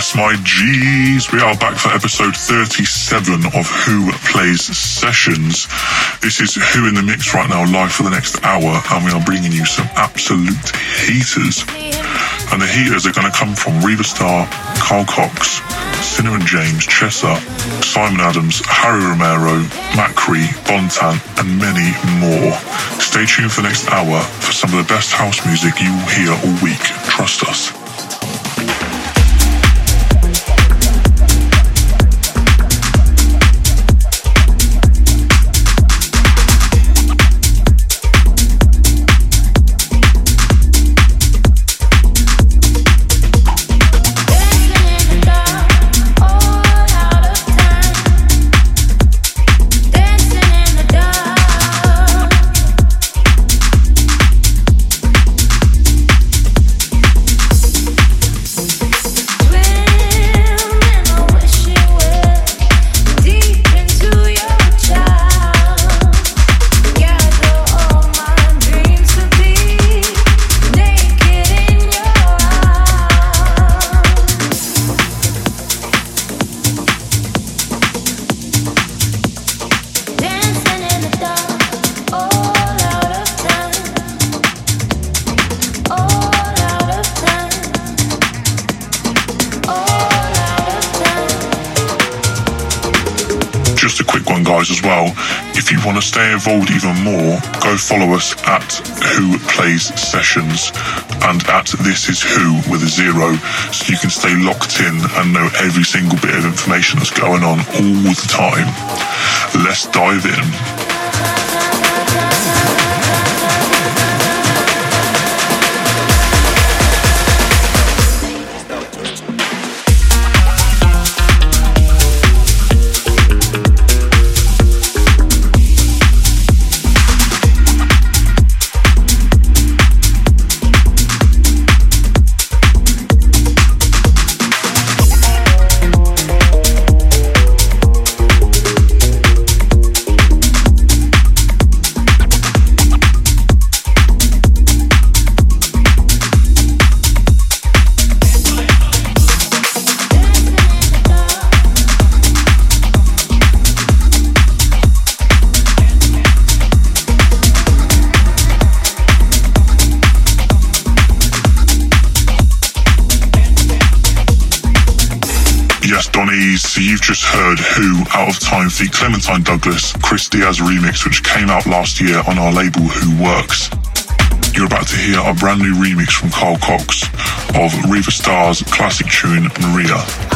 Yes, my G's. We are back for episode 37 of Wh0 Plays Sessions. This is Wh0 in the Mix right now, live for the next hour, and we are bringing you some absolute heaters. And the heaters are going to come from Riva Starr, Carl Cox, and James, Chessa, Simon Adams, Harry Romero, Macri, Bontan, and many more. Stay tuned for the next hour for some of the best house music you will hear all week. Trust us. Guys, as well. If you want to stay involved even more, go follow us at Wh0 Plays Sessions and at This Is Wh0 with a zero, so you can stay locked in and know every single bit of information that's going on all the time. Let's dive in. Of the Clementine Douglas Chris Diaz remix, which came out last year on our label Who Works. You're about to hear a brand new remix from Carl Cox of Riva Starr's classic tune Maria.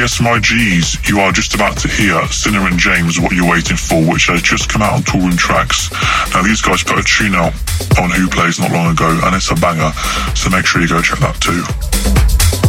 Yes, my G's. You are just about to hear Sinner and James, What You're Waiting For, which has just come out on Touring Tracks. Now, these guys put a tune out on Wh0 Plays not long ago, and it's a banger, so make sure you go check that too.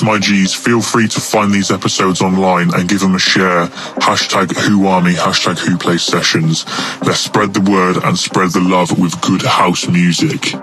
Yes, my G's, feel free to find these episodes online and give them a share. Hashtag Wh0 Army, hashtag Wh0 Plays Sessions. Let's spread the word and spread the love with good house music.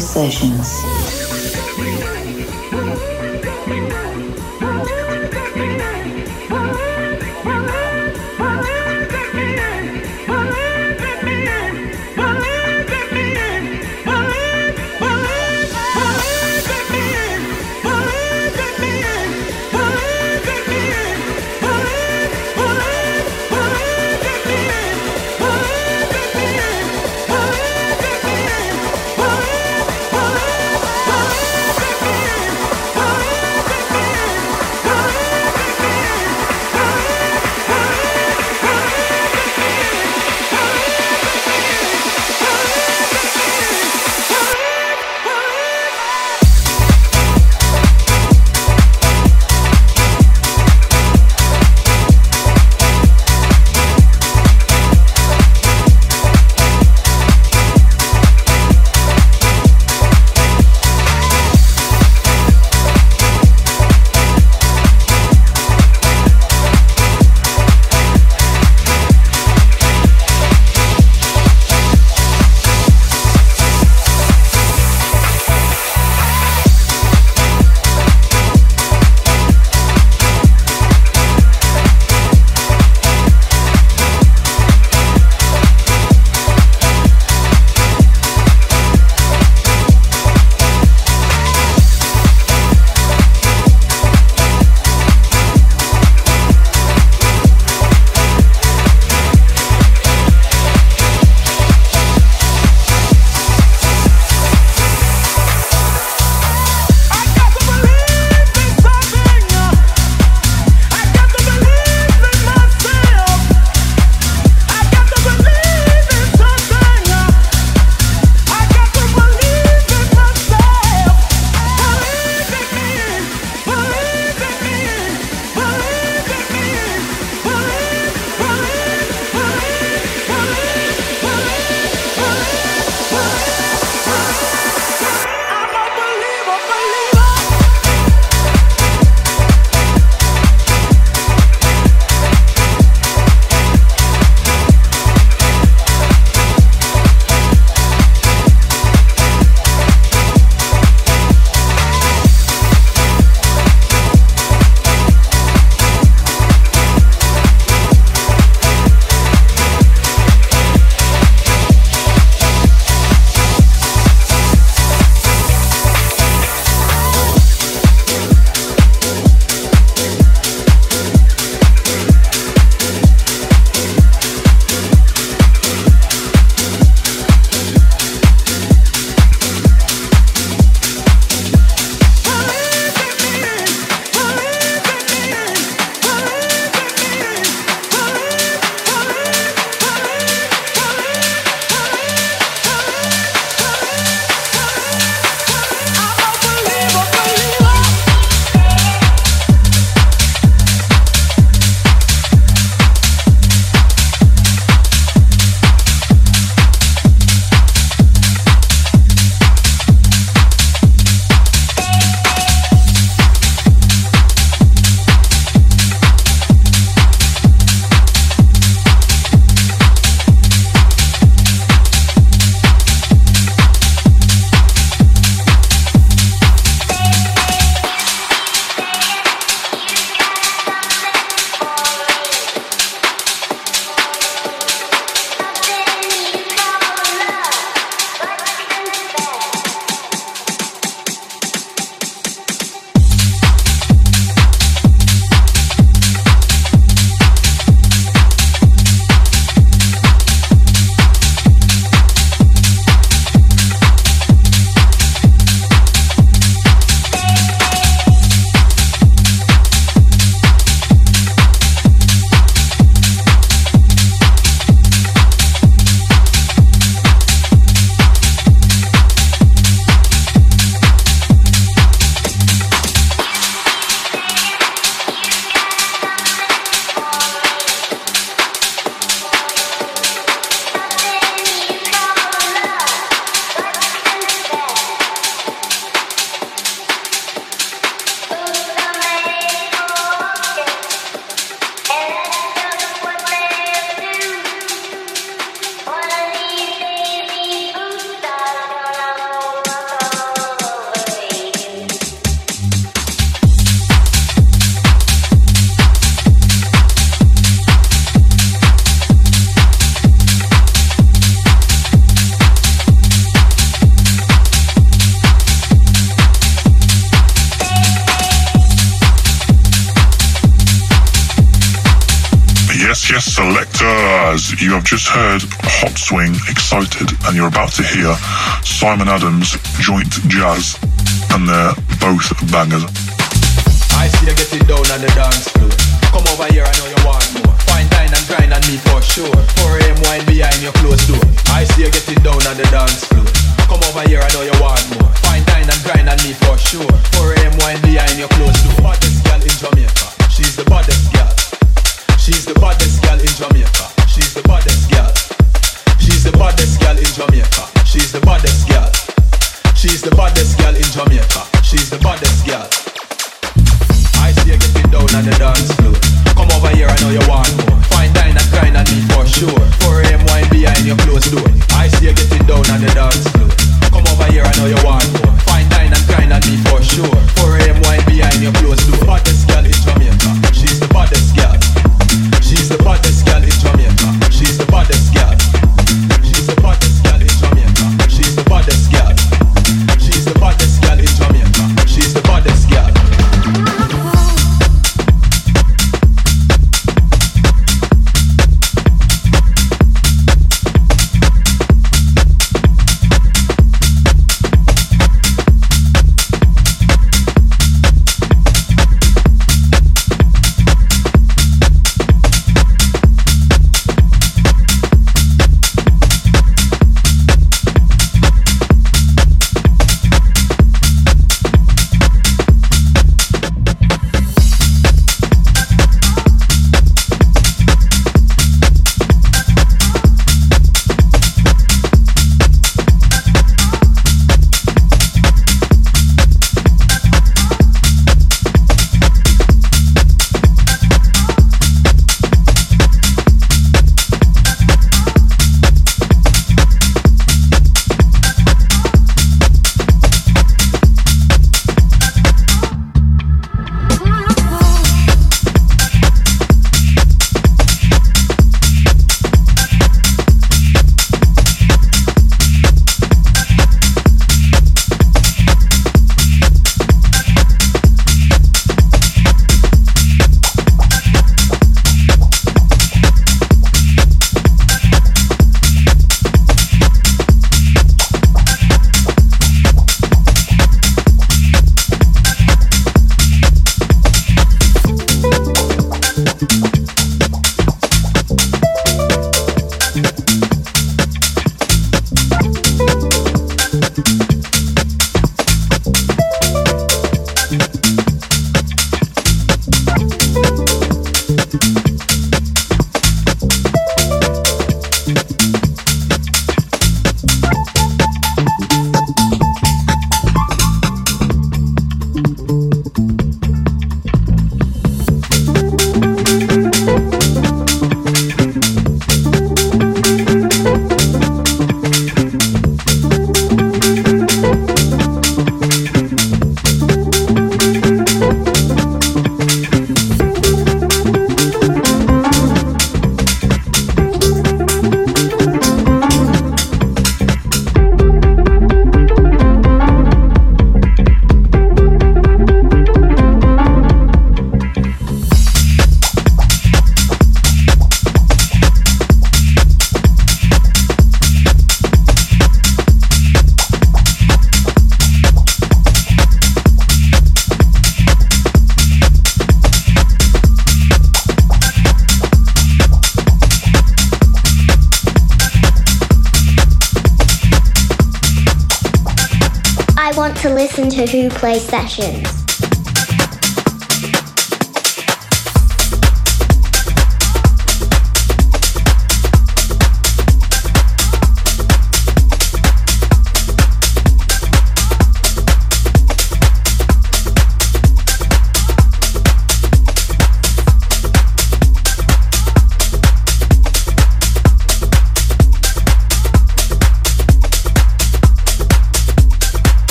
Sessions. Swing, Excited, and you're about to hear Simon Adams, Joint Jazz, and they're both bangers. I see you getting down on the dance floor. Come over here, I know you want more. Fine dine and grind on me for sure. 4 a.m. wine behind your closed door. I see you getting down on the dance floor. Come over here, I know you want more. Fine dine and grind on me for sure. 4 a.m. wine behind your closed door. Baddest girl in Jamaica. She's the baddest girl. She's the baddest girl in Jamaica. She's the baddest girl. She's the baddest girl in Jamaica. She's the baddest girl. She's the baddest girl in Jamaica. She's the baddest girl. I see you getting down on the dance floor. Come over here, I know you want more. Fine dine and grind on me for sure. 4 a.m. wine behind your closed door. I see you getting down on the dance floor. Come over here, I know you want more. Fine dine and grind on me for sure. 4 a.m. wine behind your closed door. Baddest girl in Jamaica. She's the baddest girl. She's the baddest girl in Jamaica. She's the baddest girl. She's the baddest girl to Wh0 Play Sessions.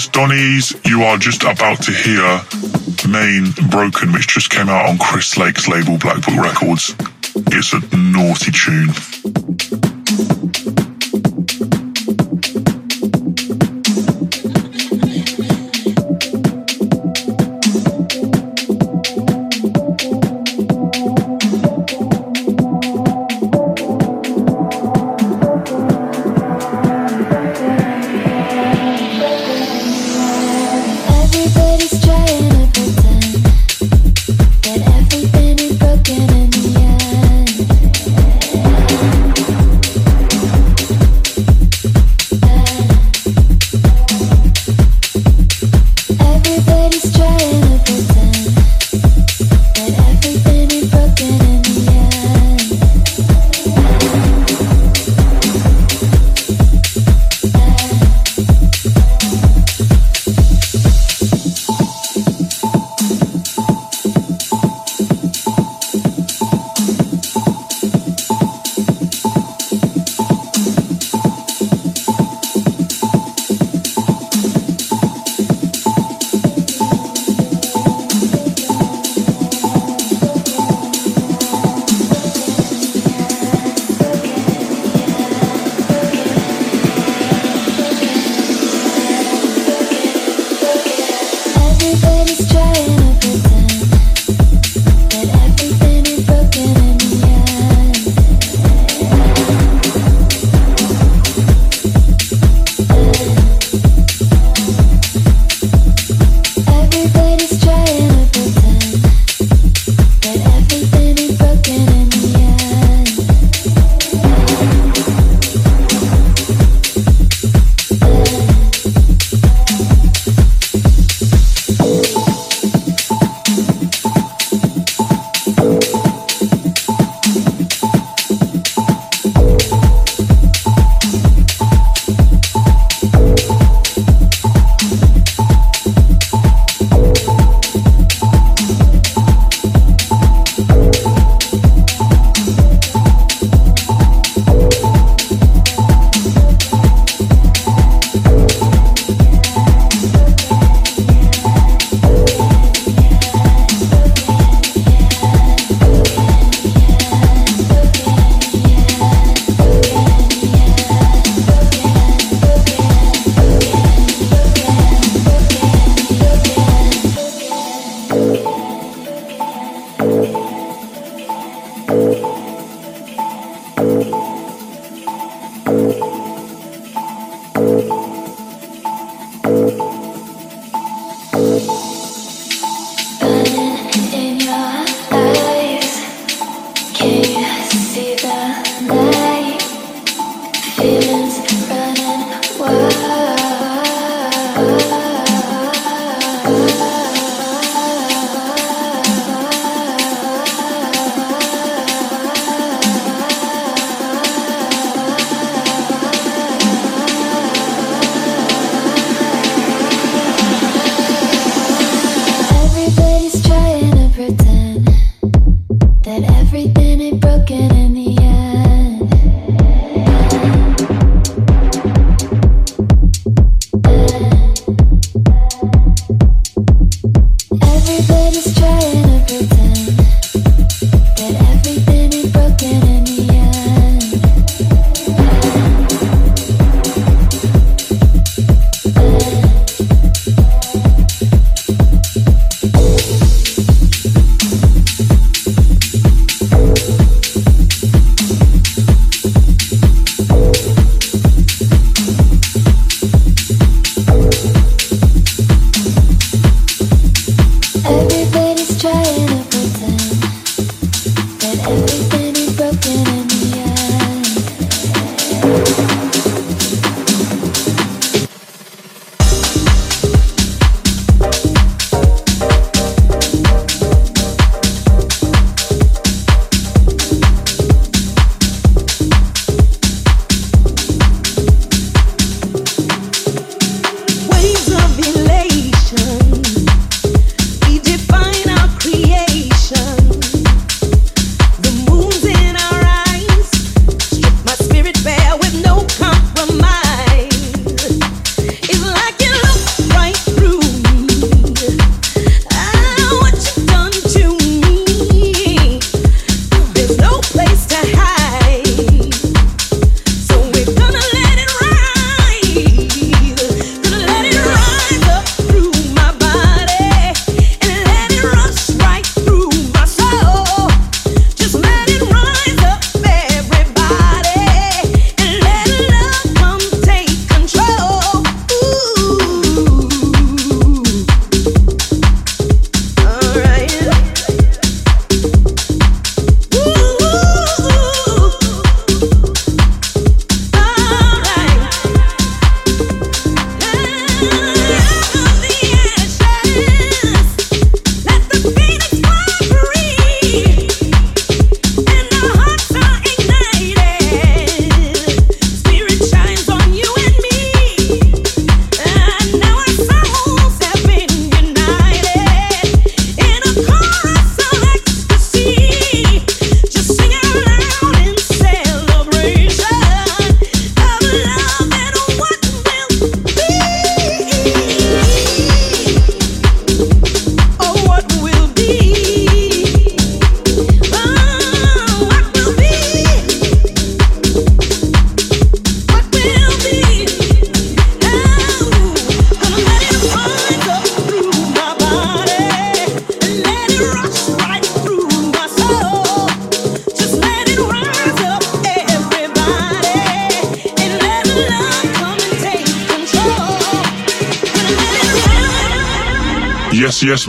Yes, Donnies, you are just about to hear Main Broken, which just came out on Chris Lake's label Black Book Records. It's a naughty tune.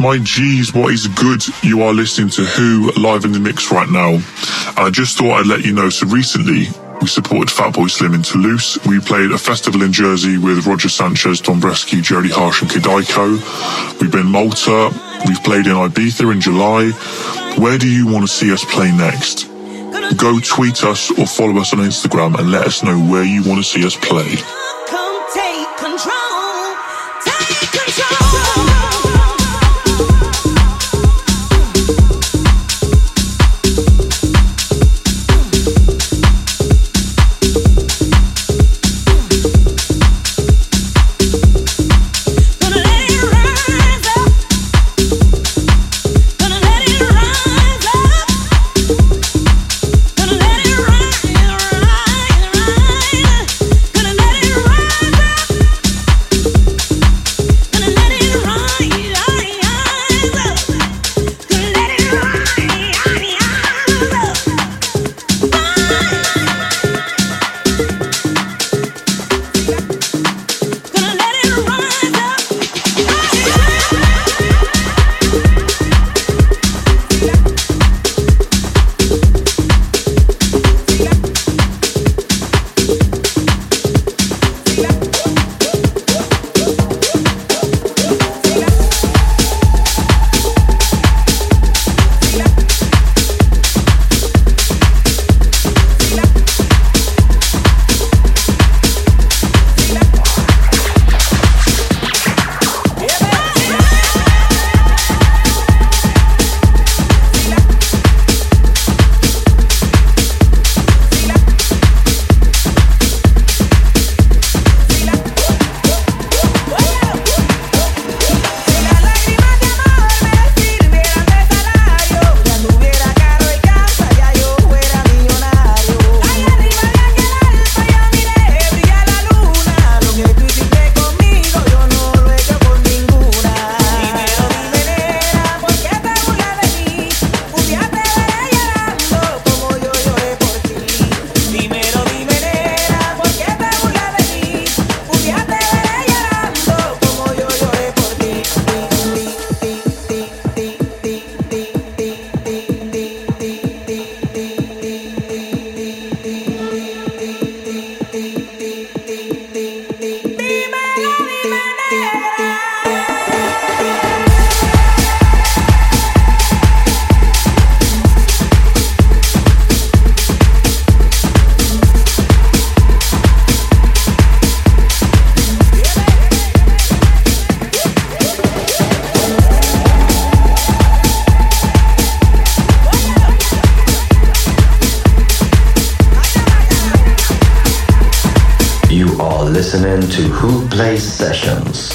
My G's, what is good? You are listening to Wh0 live in the mix right now. And I just thought I'd let you know. So recently, we supported Fatboy Slim in Toulouse. We played a festival in Jersey with Roger Sanchez, Dombresky, Jodie Harsh, and Kadaiko. We've been Malta. We've played in Ibiza in July. Where do you want to see us play next? Go tweet us or follow us on Instagram and let us know where you want to see us play. Wh0 Plays Sessions.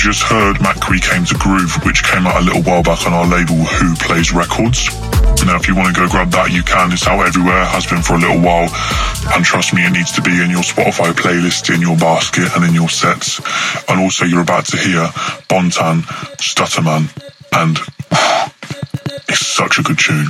Just heard Macri Came to Groove, which came out a little while back on our label Wh0 Plays Records. Now, if you want to go grab that, you can. It's out everywhere, has been for a little while. And trust me, it needs to be in your Spotify playlist, in your basket, and in your sets. And also, you're about to hear Bontan, Stutterman, and it's such a good tune.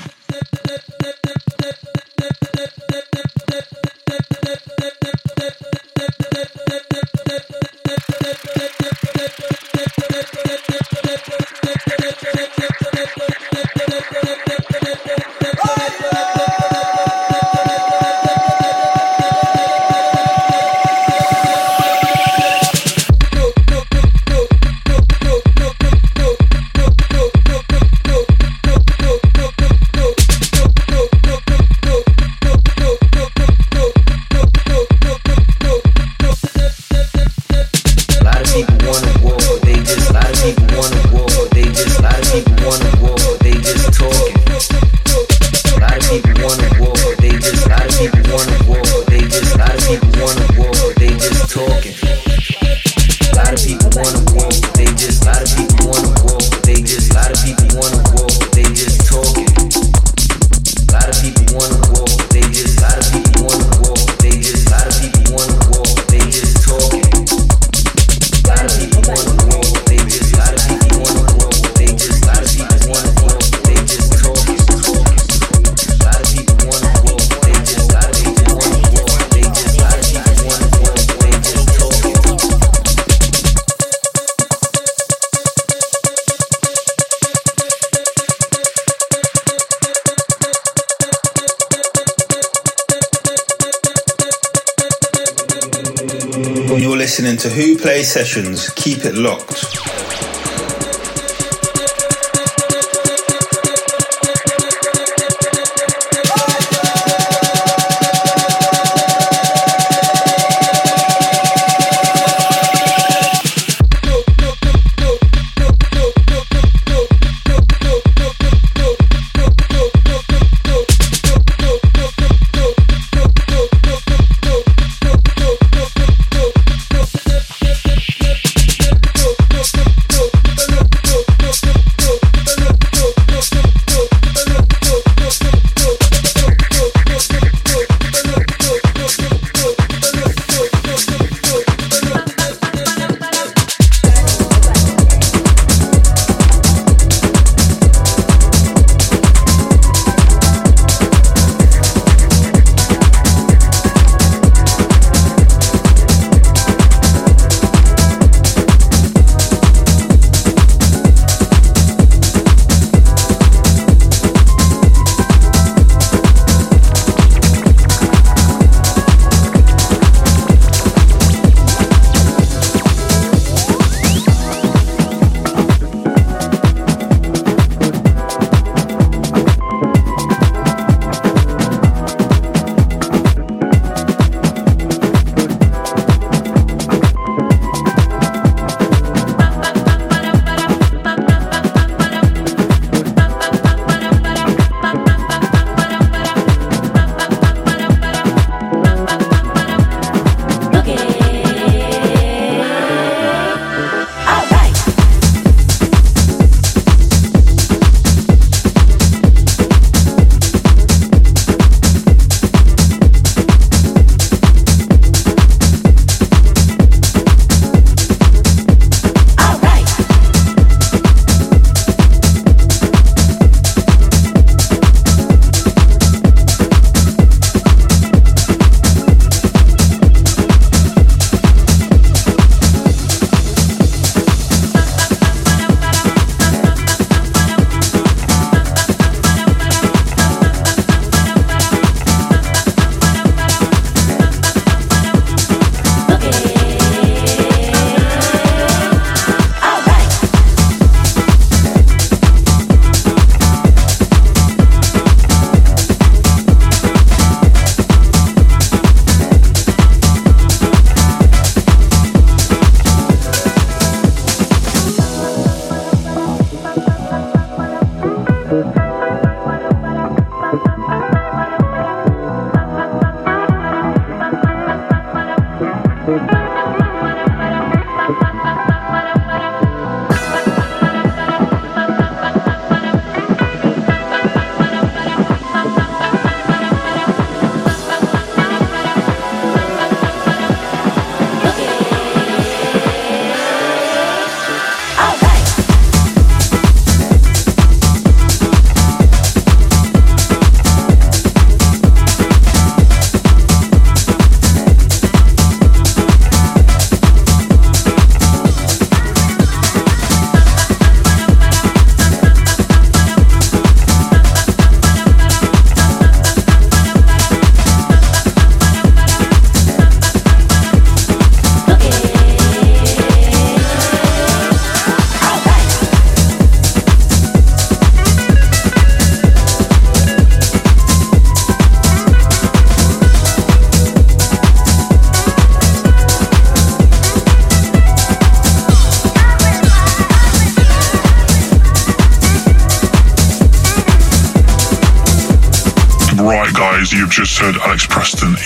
Keep it locked.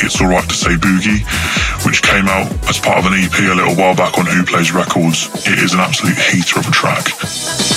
It's Alright to Say Boogie, which came out as part of an EP a little while back on Wh0 Plays Records. It is an absolute heater of a track.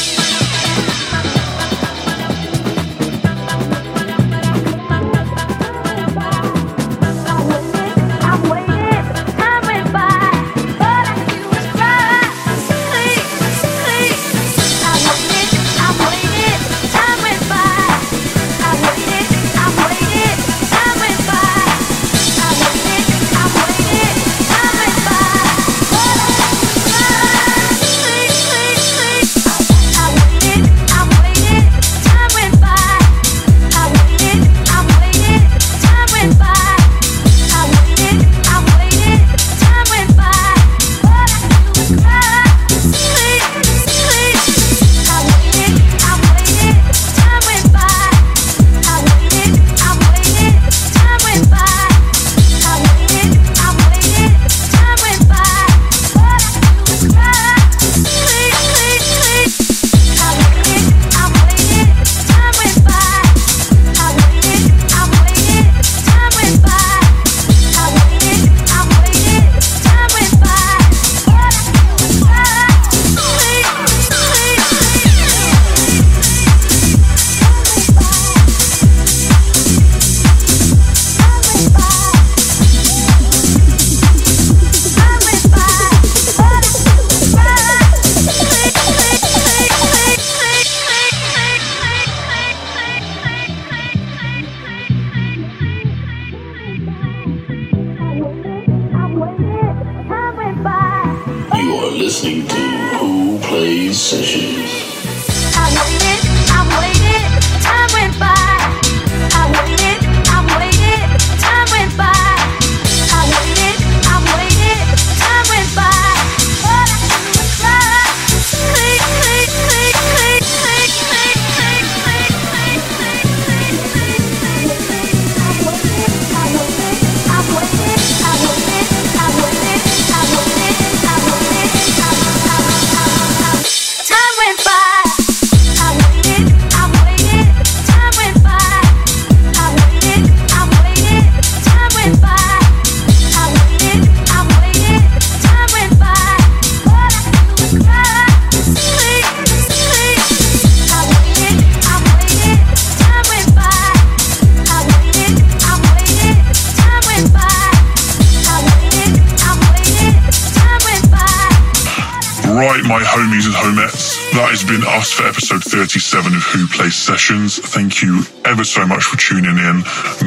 Wh0 Plays Sessions. Thank you ever so much for tuning in.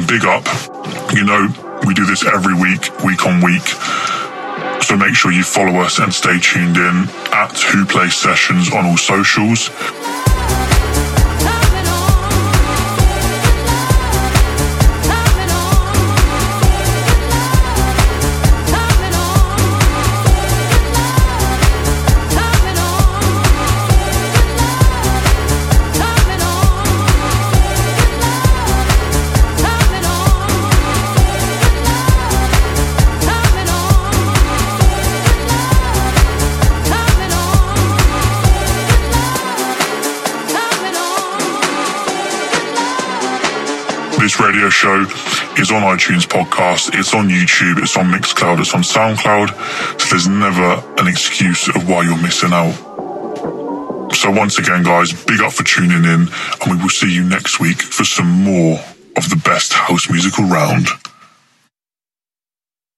Big up. You know, we do this every week, week on week. So make sure you follow us and stay tuned in at Wh0 Plays Sessions on all socials. Radio show is on iTunes podcast, it's on YouTube, it's on Mixcloud, it's on SoundCloud. So there's never an excuse of why you're missing out. So once again, guys, big up for tuning in and we will see you next week for some more of the best house musical round.